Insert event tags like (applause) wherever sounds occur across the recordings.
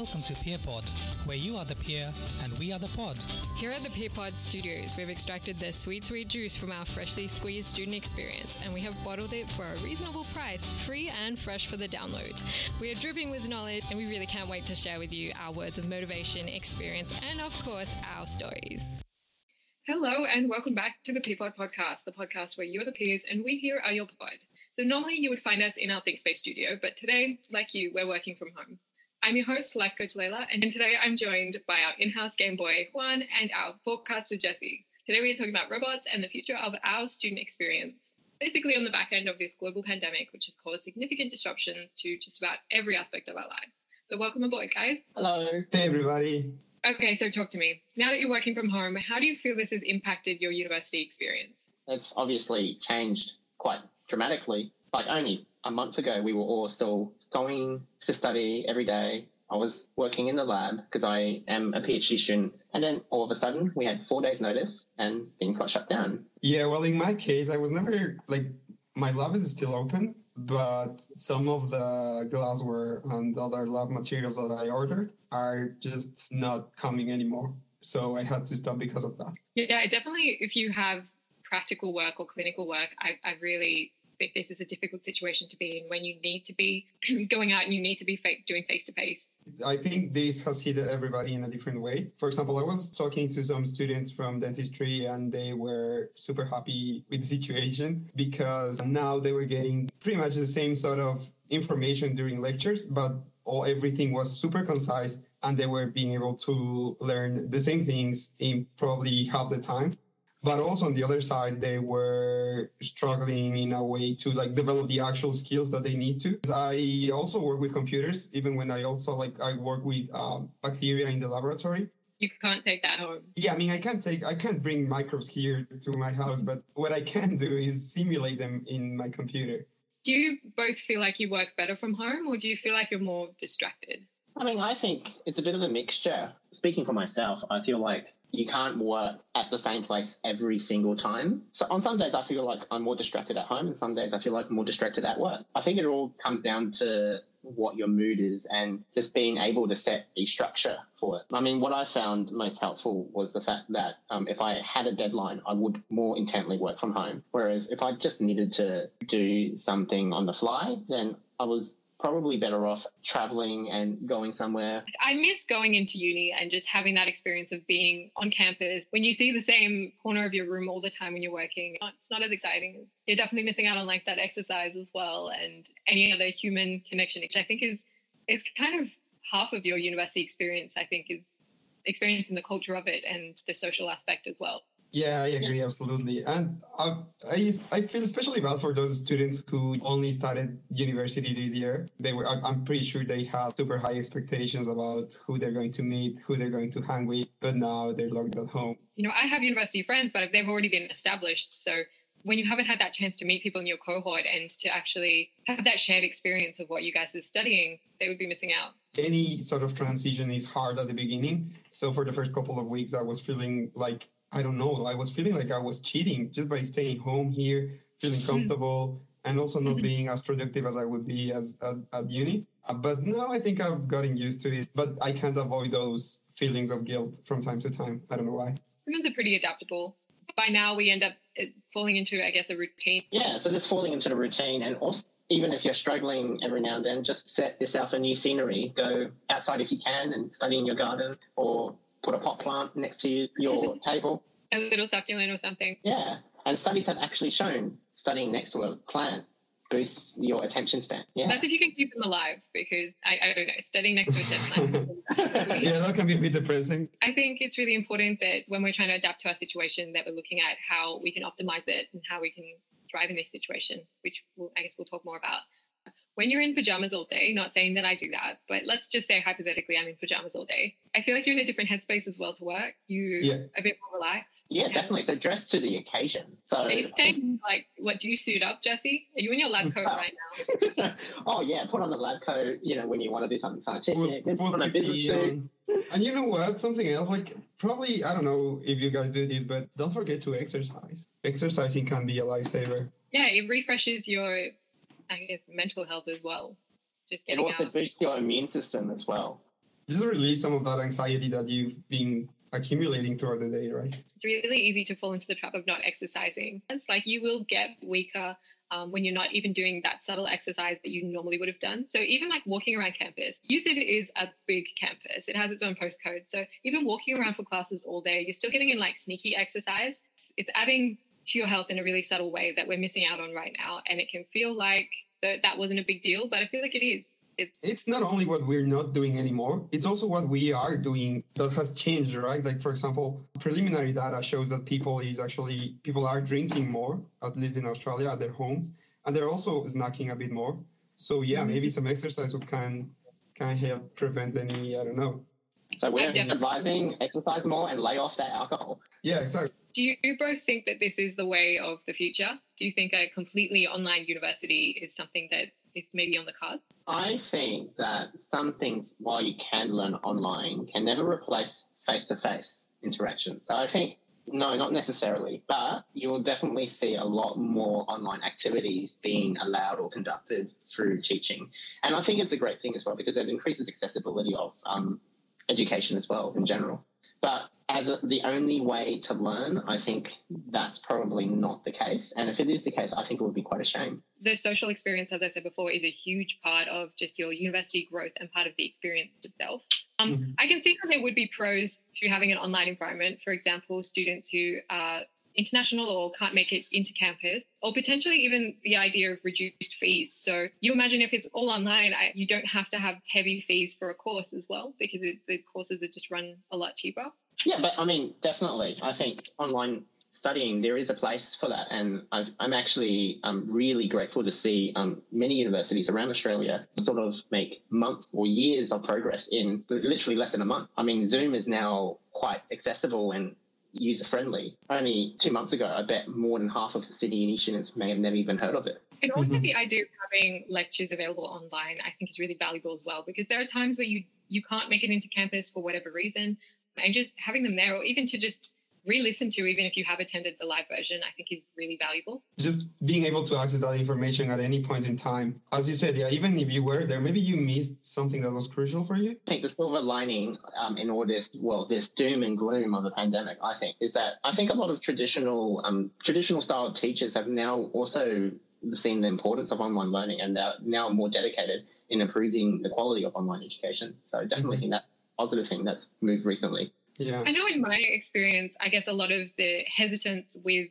Welcome to PeerPod, where you are the peer and we are the pod. Here at the PeerPod Studios, we've extracted the sweet, sweet juice from our freshly squeezed student experience, and we have bottled it for a reasonable price, free and fresh for the download. We are dripping with knowledge, and we really can't wait to share with you our words of motivation, experience, and of course, our stories. Hello, and welcome back to the PeerPod podcast, the podcast where you're the peers and we here are your pod. So, normally you would find us in our ThinkSpace studio, but today, like you, we're working from home. I'm your host, Life Coach Layla, and today I'm joined by our in-house Game Boy Juan and our forecaster Jesse. Today we are talking about robots and the future of our student experience. Basically, on the back end of this global pandemic, which has caused significant disruptions to just about every aspect of our lives. So, welcome aboard, guys. Hello. Hey, everybody. Okay, so talk to me. Now that you're working from home, how do you feel this has impacted your university experience? It's obviously changed quite dramatically. Like only a month ago, we were all still going to study every day. I was working in the lab because I am a PhD student. And then all of a sudden, we had four days' notice and things got shut down. Yeah, well, in my case, I was never like, my lab is still open, but some of the glassware and other lab materials that I ordered are just not coming anymore. So I had to stop because of that. Yeah, definitely. If you have practical work or clinical work, I, I really think this is a difficult situation to be in when you need to be (clears throat) going out and you need to be doing face to face. I think this has hit everybody in a different way. For example, I was talking to some students from dentistry and they were super happy with the situation because now they were getting pretty much the same sort of information during lectures, but all everything was super concise and they were being able to learn the same things in probably half the time but also on the other side they were struggling in a way to like develop the actual skills that they need to. I also work with computers even when i also like i work with uh, bacteria in the laboratory. You can't take that home. Yeah i mean i can't take i can't bring microbes here to my house but what i can do is simulate them in my computer. Do you both feel like you work better from home or do you feel like you're more distracted? I mean i think it's a bit of a mixture. Speaking for myself i feel like you can't work at the same place every single time. So on some days I feel like I'm more distracted at home and some days I feel like I'm more distracted at work. I think it all comes down to what your mood is and just being able to set a structure for it. I mean, what I found most helpful was the fact that um, if I had a deadline, I would more intently work from home. Whereas if I just needed to do something on the fly, then I was probably better off traveling and going somewhere. I miss going into uni and just having that experience of being on campus. When you see the same corner of your room all the time when you're working, it's not as exciting. You're definitely missing out on like that exercise as well and any other human connection, which I think is is kind of half of your university experience. I think is experiencing the culture of it and the social aspect as well. Yeah, I agree absolutely, and I, I, I feel especially bad for those students who only started university this year. They were I'm pretty sure they have super high expectations about who they're going to meet, who they're going to hang with, but now they're locked at home. You know, I have university friends, but they've already been established. So when you haven't had that chance to meet people in your cohort and to actually have that shared experience of what you guys are studying, they would be missing out. Any sort of transition is hard at the beginning. So for the first couple of weeks, I was feeling like I don't know. I was feeling like I was cheating just by staying home here, feeling comfortable, and also not mm-hmm. being as productive as I would be as at, at uni. Uh, but now I think I've gotten used to it. But I can't avoid those feelings of guilt from time to time. I don't know why. Humans are pretty adaptable. By now, we end up uh, falling into, I guess, a routine. Yeah, so just falling into the routine, and also even if you're struggling every now and then, just set yourself a new scenery. Go outside if you can and study in your garden or put a pot plant next to your (laughs) table. A little succulent or something. Yeah. And studies have actually shown studying next to a plant boosts your attention span. Yeah. That's if you can keep them alive because I, I don't know, studying next to a dead plant. (laughs) yeah, that can be a bit depressing. I think it's really important that when we're trying to adapt to our situation that we're looking at how we can optimize it and how we can thrive in this situation, which we'll, I guess we'll talk more about when you're in pajamas all day, not saying that I do that, but let's just say hypothetically I'm in pajamas all day. I feel like you're in a different headspace as well to work. You yeah. a bit more relaxed. Yeah, definitely. So dress to the occasion. So are you saying like what do you suit up, Jesse? Are you in your lab coat right now? (laughs) oh yeah, put on the lab coat, you know, when you want to do something scientific. Put, put on a business suit. And you know what? Something else, like probably I don't know if you guys do this, but don't forget to exercise. Exercising can be a lifesaver. Yeah, it refreshes your I guess mental health as well. Just it also out. boosts your immune system as well. just release some of that anxiety that you've been accumulating throughout the day, right? It's really easy to fall into the trap of not exercising. It's like you will get weaker um, when you're not even doing that subtle exercise that you normally would have done. So even like walking around campus, USyd is a big campus. It has its own postcode. So even walking around for classes all day, you're still getting in like sneaky exercise. It's adding to your health in a really subtle way that we're missing out on right now. And it can feel like that, that wasn't a big deal, but I feel like it is. It's, it's not only what we're not doing anymore, it's also what we are doing that has changed, right? Like, for example, preliminary data shows that people is actually, people are drinking more, at least in Australia, at their homes, and they're also snacking a bit more. So yeah, mm-hmm. maybe some exercise would can, can help prevent any, I don't know. So we're advising exercise more and lay off that alcohol. Yeah, exactly. Do you both think that this is the way of the future? Do you think a completely online university is something that is maybe on the cards? I think that some things, while you can learn online, can never replace face to face interaction. So I think, no, not necessarily, but you'll definitely see a lot more online activities being allowed or conducted through teaching. And I think it's a great thing as well because it increases accessibility of um, education as well in general. But as a, the only way to learn, I think that's probably not the case. And if it is the case, I think it would be quite a shame. The social experience, as I said before, is a huge part of just your university growth and part of the experience itself. Um, mm-hmm. I can see how there would be pros to having an online environment. For example, students who are international or can't make it into campus, or potentially even the idea of reduced fees. So you imagine if it's all online, I, you don't have to have heavy fees for a course as well because it, the courses are just run a lot cheaper. Yeah, but I mean, definitely. I think online studying, there is a place for that. And i am actually um, really grateful to see um, many universities around Australia sort of make months or years of progress in literally less than a month. I mean, Zoom is now quite accessible and user friendly. Only two months ago, I bet more than half of the Sydney Uni students may have never even heard of it. And also mm-hmm. the idea of having lectures available online, I think is really valuable as well, because there are times where you, you can't make it into campus for whatever reason, and just having them there, or even to just re-listen to even if you have attended the live version i think is really valuable. Just being able to access that information at any point in time. As you said yeah even if you were there maybe you missed something that was crucial for you. I think the silver lining um, in all this well this doom and gloom of the pandemic i think is that i think a lot of traditional um, traditional style teachers have now also seen the importance of online learning and they're now more dedicated in improving the quality of online education. So definitely mm-hmm. think that positive thing that's moved recently. Yeah. I know in my experience, I guess a lot of the hesitance with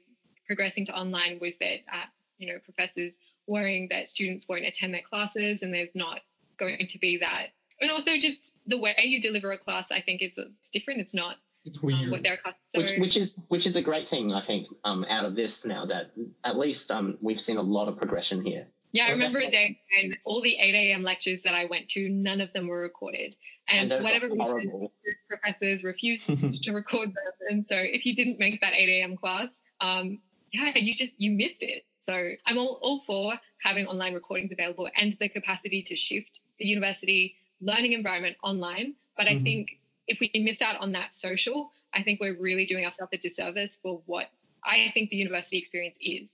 progressing to online was that, uh, you know, professors worrying that students won't attend their classes and there's not going to be that. And also just the way you deliver a class, I think it's, it's different. It's not it's weird. Um, what their so, which, which, is which is a great thing, I think, um, out of this now that at least um, we've seen a lot of progression here. Yeah, I remember a day when all the 8 a.m. lectures that I went to, none of them were recorded. And, and whatever reason, professors refused (laughs) to record them. And so if you didn't make that 8 a.m. class, um, yeah, you just, you missed it. So I'm all, all for having online recordings available and the capacity to shift the university learning environment online. But I mm-hmm. think if we miss out on that social, I think we're really doing ourselves a disservice for what I think the university experience is.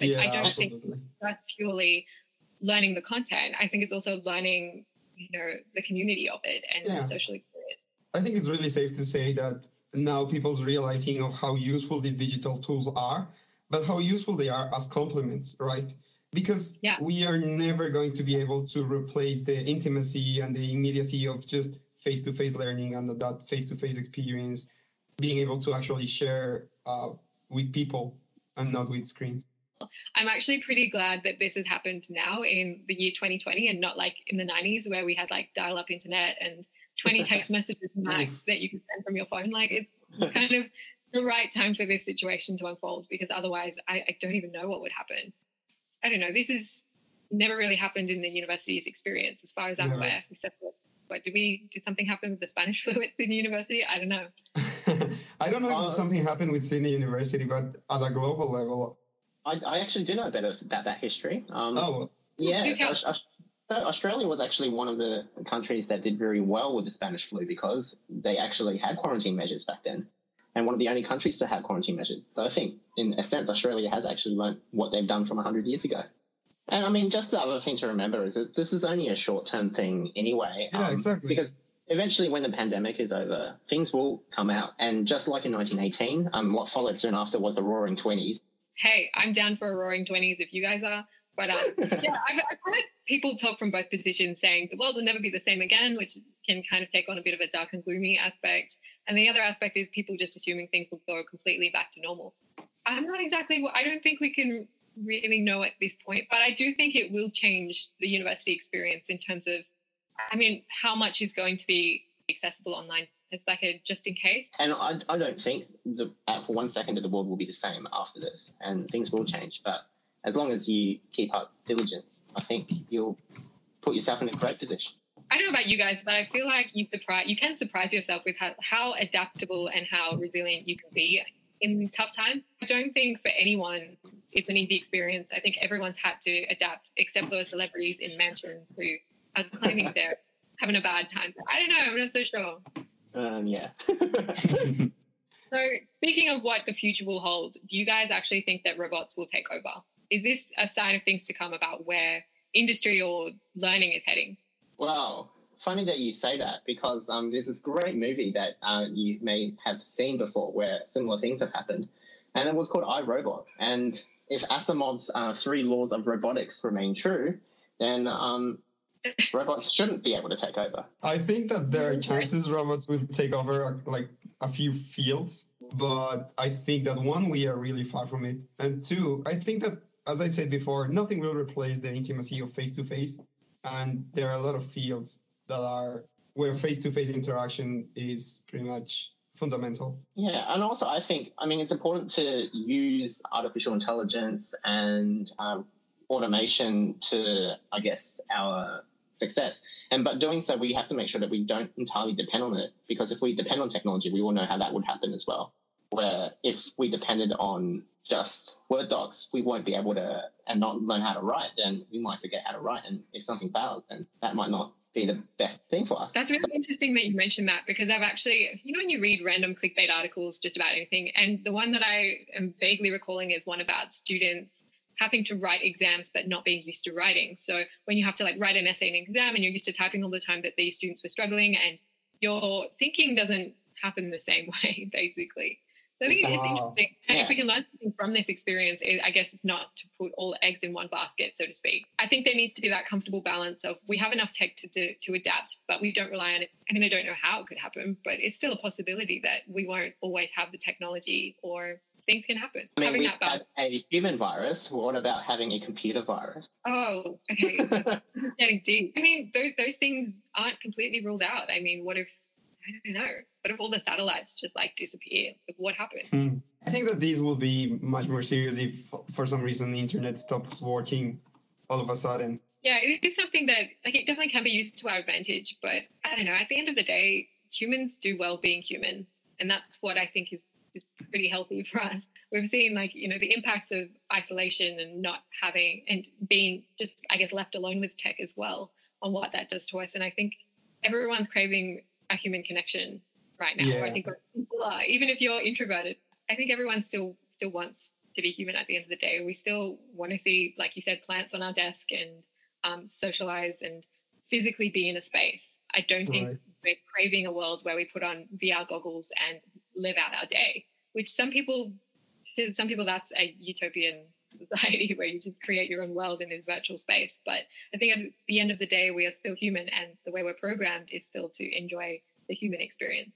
Like, yeah, I don't absolutely. think that's purely learning the content. I think it's also learning, you know, the community of it and yeah. the social experience. I think it's really safe to say that now people's realizing of how useful these digital tools are, but how useful they are as complements, right? Because yeah. we are never going to be able to replace the intimacy and the immediacy of just face-to-face learning and that face-to-face experience, being able to actually share uh, with people and not with screens. I'm actually pretty glad that this has happened now in the year 2020 and not like in the 90s where we had like dial up internet and 20 (laughs) text messages max that you could send from your phone. Like it's (laughs) kind of the right time for this situation to unfold because otherwise I, I don't even know what would happen. I don't know. This has never really happened in the university's experience as far as I'm aware, except for what did we did something happen with the Spanish flu at Sydney University? I don't know. (laughs) I don't know uh, if something happened with Sydney University, but at a global level, I, I actually do know a bit about that history. Um, oh, yeah. So, Australia was actually one of the countries that did very well with the Spanish flu because they actually had quarantine measures back then, and one of the only countries to have quarantine measures. So I think, in a sense, Australia has actually learnt what they've done from hundred years ago. And I mean, just the other thing to remember is that this is only a short-term thing anyway. Yeah, um, exactly. Because eventually, when the pandemic is over, things will come out. And just like in 1918, um, what followed soon after was the Roaring Twenties. Hey, I'm down for a Roaring Twenties if you guys are. But um, (laughs) yeah, I've, I've heard people talk from both positions saying the world will never be the same again, which can kind of take on a bit of a dark and gloomy aspect. And the other aspect is people just assuming things will go completely back to normal. I'm not exactly, I don't think we can really know at this point, but I do think it will change the university experience in terms of, I mean, how much is going to be accessible online as like a just in case. And I, I don't think the, uh, for one second that the world will be the same after this, and things will change. But as long as you keep up diligence, I think you'll put yourself in a great position. I don't know about you guys, but I feel like you surprise you can surprise yourself with how, how adaptable and how resilient you can be in tough times. I don't think for anyone it's an easy experience. I think everyone's had to adapt, except for celebrities in mansions who are claiming (laughs) they're having a bad time. I don't know. I'm not so sure. Um, yeah. (laughs) so, speaking of what the future will hold, do you guys actually think that robots will take over? Is this a sign of things to come about where industry or learning is heading? Wow. Funny that you say that because um, there's this great movie that uh, you may have seen before where similar things have happened, and it was called I Robot. And if Asimov's uh, three laws of robotics remain true, then um, robots shouldn't be able to take over. I think that there are chances robots will take over like a few fields, but I think that one, we are really far from it. And two, I think that, as I said before, nothing will replace the intimacy of face to face. And there are a lot of fields that are where face to face interaction is pretty much fundamental. Yeah, and also I think I mean it's important to use artificial intelligence and um, automation to I guess our success. And but doing so, we have to make sure that we don't entirely depend on it because if we depend on technology, we all know how that would happen as well. Where if we depended on just Word docs, we won't be able to and not learn how to write, then we might forget how to write. And if something fails, then that might not be the best thing for us. That's really interesting that you mentioned that because I've actually, you know, when you read random clickbait articles just about anything, and the one that I am vaguely recalling is one about students having to write exams but not being used to writing. So when you have to like write an essay in an exam and you're used to typing all the time, that these students were struggling and your thinking doesn't happen the same (laughs) way, basically. So I think it's interesting. And yeah. if we can learn something from this experience, I guess it's not to put all eggs in one basket, so to speak. I think there needs to be that comfortable balance of we have enough tech to do, to adapt, but we don't rely on it. I mean, I don't know how it could happen, but it's still a possibility that we won't always have the technology or things can happen. I mean, Having we have a human virus. What about having a computer virus? Oh, okay. (laughs) getting deep. I mean, those, those things aren't completely ruled out. I mean, what if I don't know. What if all the satellites just like disappear? Like, what happened? Hmm. I think that these will be much more serious if, for some reason, the internet stops working all of a sudden. Yeah, it is something that like it definitely can be used to our advantage, but I don't know. At the end of the day, humans do well being human, and that's what I think is is pretty healthy for us. We've seen like you know the impacts of isolation and not having and being just I guess left alone with tech as well on what that does to us, and I think everyone's craving a human connection right now. Yeah. I think people are, even if you're introverted, I think everyone still still wants to be human at the end of the day. We still want to see, like you said, plants on our desk and um, socialize and physically be in a space. I don't think right. we're craving a world where we put on VR goggles and live out our day, which some people, to some people, that's a utopian society (laughs) where you just create your own world in this virtual space. But I think at the end of the day, we are still human, and the way we're programmed is still to enjoy the human experience.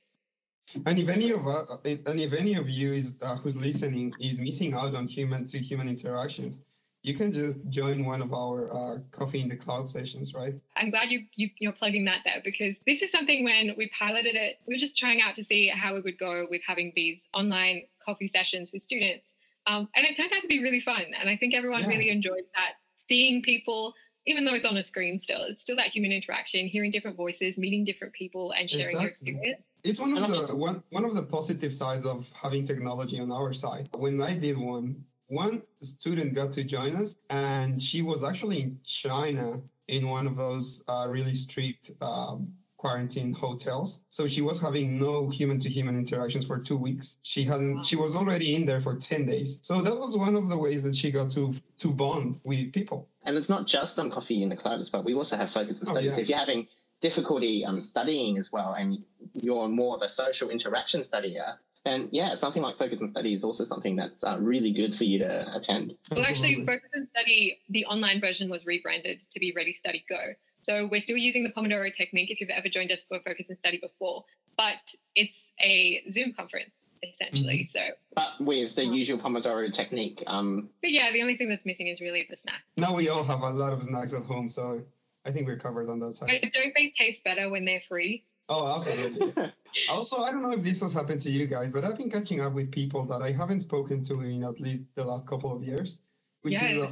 And if any of uh, and if any of you is uh, who's listening is missing out on human to human interactions, you can just join one of our uh, coffee in the cloud sessions, right? I'm glad you, you you're plugging that there because this is something when we piloted it, we were just trying out to see how it would go with having these online coffee sessions with students. Um, and it turned out to be really fun. And I think everyone yeah. really enjoyed that, seeing people, even though it's on a screen still, it's still that human interaction, hearing different voices, meeting different people and sharing exactly. your experience. It's one of the one one of the positive sides of having technology on our side. When I did one, one student got to join us, and she was actually in China in one of those uh, really strict um, quarantine hotels. So she was having no human to human interactions for two weeks. She hadn't, she was already in there for 10 days. So that was one of the ways that she got to, to bond with people. And it's not just on coffee in the cloud as well. We also have focus and studies. Oh, yeah. If you're having difficulty um, studying as well, and you're more of a social interaction studier, then yeah, something like Focus and Study is also something that's uh, really good for you to attend. Well, actually, Focus and Study, the online version was rebranded to be Ready Study Go. So we're still using the Pomodoro technique if you've ever joined us for Focus and Study before, but it's a Zoom conference essentially. So, But with the usual Pomodoro technique, um, but yeah, the only thing that's missing is really the snack. now we all have a lot of snacks at home, so I think we're covered on that side. But don't they taste better when they're free? Oh, absolutely. (laughs) Also, I don't know if this has happened to you guys, but I've been catching up with people that I haven't spoken to in at least the last couple of years, which is Yeah.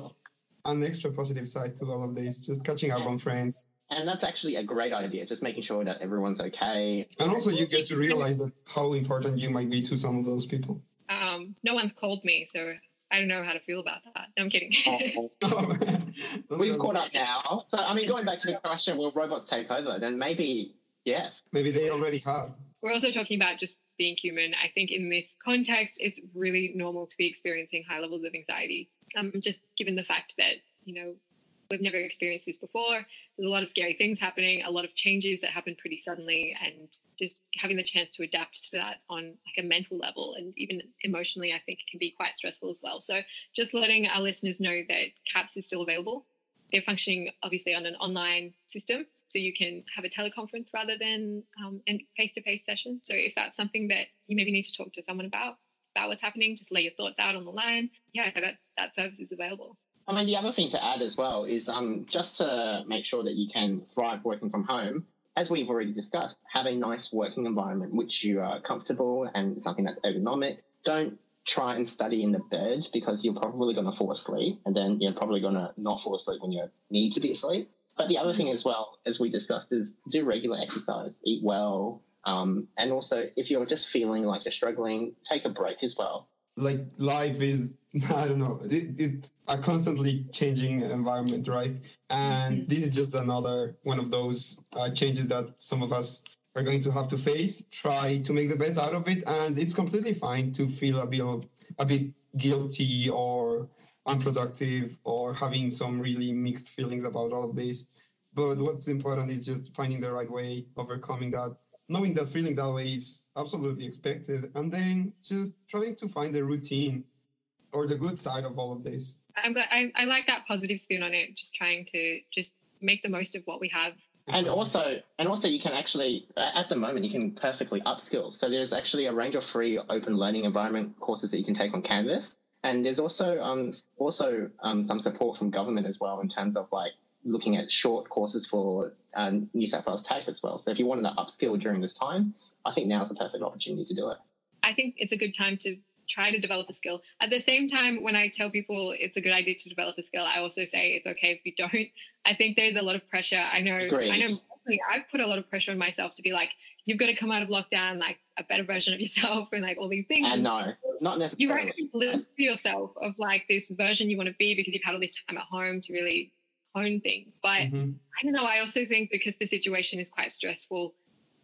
a, an extra positive side to all of this. Just catching up on friends, and that's actually a great idea. Just making sure that everyone's okay. and also you get to realize that how important you might be to some of those people. Um, no one's called me, so I don't know how to feel about that. No, I'm kidding. Oh, (laughs) (laughs) We've caught up now. So, I mean, going back to the question, will robots take over? Then maybe yes. Maybe they already have. We're also talking about just being human. I think in this context, it's really normal to be experiencing high levels of anxiety. Um, just given the fact that you know we've never experienced this before. There's a lot of scary things happening, a lot of changes that happen pretty suddenly, and just having the chance to adapt to that on like a mental level and even emotionally, I think can be quite stressful as well. So just letting our listeners know that CAPS is still available. They're functioning obviously on an online system, so you can have a teleconference rather than um, a face-to-face session. So if that's something that you maybe need to talk to someone about about what's happening, just lay your thoughts out on the line. Yeah, that that service is available. I mean, the other thing to add as well is um, just to make sure that you can thrive working from home. As we've already discussed, have a nice working environment which you are comfortable and something that's ergonomic. Don't try and study in the bed because you're probably going to fall asleep, and then you're probably going to not fall asleep when you need to be asleep. But the other thing as well, as we discussed, is do regular exercise, eat well, um, and also if you're just feeling like you're struggling, take a break as well. Like life is, (laughs) I don't know, it, it's a constantly changing environment, right? And this is just another one of those uh, changes that some of us are going to have to face. Try to make the best out of it, and it's completely fine to feel a bit of, a bit guilty or unproductive or having some really mixed feelings about all of this. But what's important is just finding the right way, overcoming that, knowing that feeling that way is absolutely expected, and then just trying to find the routine or the good side of all of this. I'm glad, I, I like that positive spin on it. Just trying to just make the most of what we have. And also, and also, you can actually, at the moment, you can perfectly upskill. So there's actually a range of free open learning environment courses that you can take on Canvas, and there's also um, also um, some support from government as well in terms of like looking at short courses for um, New South Wales TAFE as well. So if you wanted to upskill during this time, I think now's the perfect opportunity to do it. I think it's a good time to try to develop a skill. At the same time, when I tell people it's a good idea to develop a skill, I also say it's okay if you don't. I think there's a lot of pressure. I know. Agreed. I know. I've put a lot of pressure on myself to be like, you've got to come out of lockdown like a better version of yourself and like all these things. And no, not you necessarily. actually live for yourself of like this version you want to be because you've had all this time at home to really hone things. But Mhm. I don't know. I also think because the situation is quite stressful,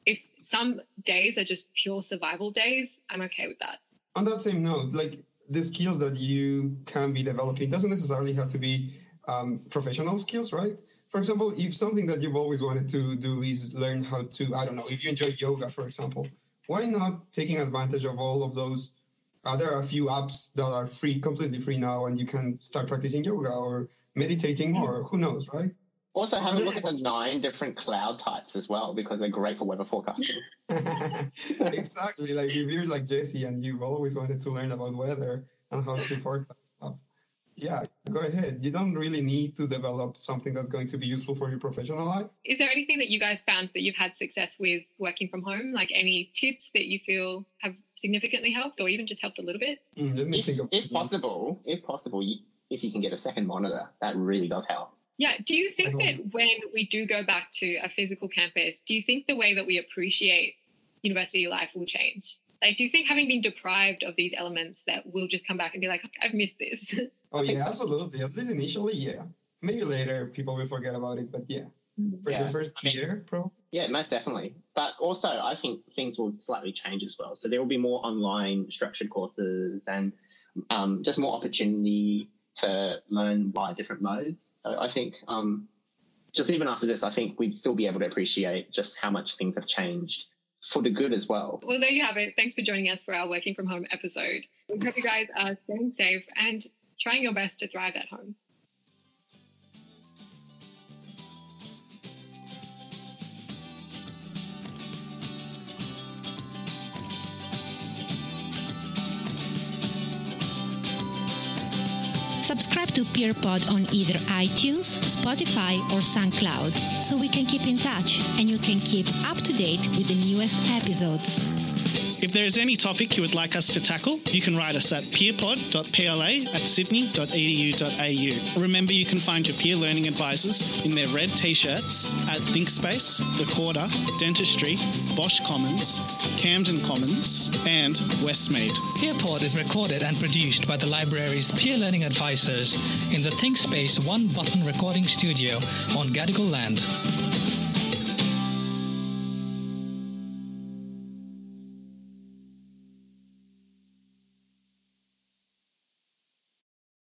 if some days are just pure survival days, I'm okay with that. On that same note, like the skills that you can be developing doesn't necessarily have to be um, professional skills, right? For example, if something that you've always wanted to do is learn how to, I don't know, if you enjoy yoga, for example, why not taking advantage of all of those? Uh, there are a few apps that are free, completely free now, and you can start practicing yoga or meditating more. Who knows, right? Also, have a look at the nine different cloud types as well because they're great for weather forecasting. (laughs) (laughs) exactly. Like if you're like Jesse and you've always wanted to learn about weather and how to forecast stuff, yeah, go ahead. You don't really need to develop something that's going to be useful for your professional life. Is there anything that you guys found that you've had success with working from home? Like any tips that you feel have significantly helped or even just helped a little bit? Mm, let me if, think of if possible, if possible, you, if you can get a second monitor, that really does help. Yeah. Do you think that when we do go back to a physical campus, do you think the way that we appreciate university life will change? Like, do you think having been deprived of these elements that we'll just come back and be like, I've missed this? (laughs) Oh I yeah, so. absolutely. At least initially, yeah. Maybe later people will forget about it, but yeah, for Yeah, the first I mean- year, pro. Yeah, most definitely. But also, I think things will slightly change as well. So there will be more online structured courses and um, just more opportunity to learn via different modes. So I think um, just even after this, I think we'd still be able to appreciate just how much things have changed for the good as well. Well, there you have it. Thanks for joining us for our working from home episode. We hope you guys are staying safe and trying your best to thrive at home. Subscribe to PeerPod on either iTunes, Spotify, or SoundCloud so we can keep in touch and you can keep up to date with the newest episodes. If there is any topic you would like us to tackle, you can write us at peerpod.pla at sydney.edu.au. Remember, you can find your peer learning advisors in their red t-shirts at ThinkSpace, The Quarter, Dentistry, Bosch Commons, Camden Commons, and Westmead. PeerPod is recorded and produced by the library's peer learning advisors in the ThinkSpace one button recording studio on Gadigal land.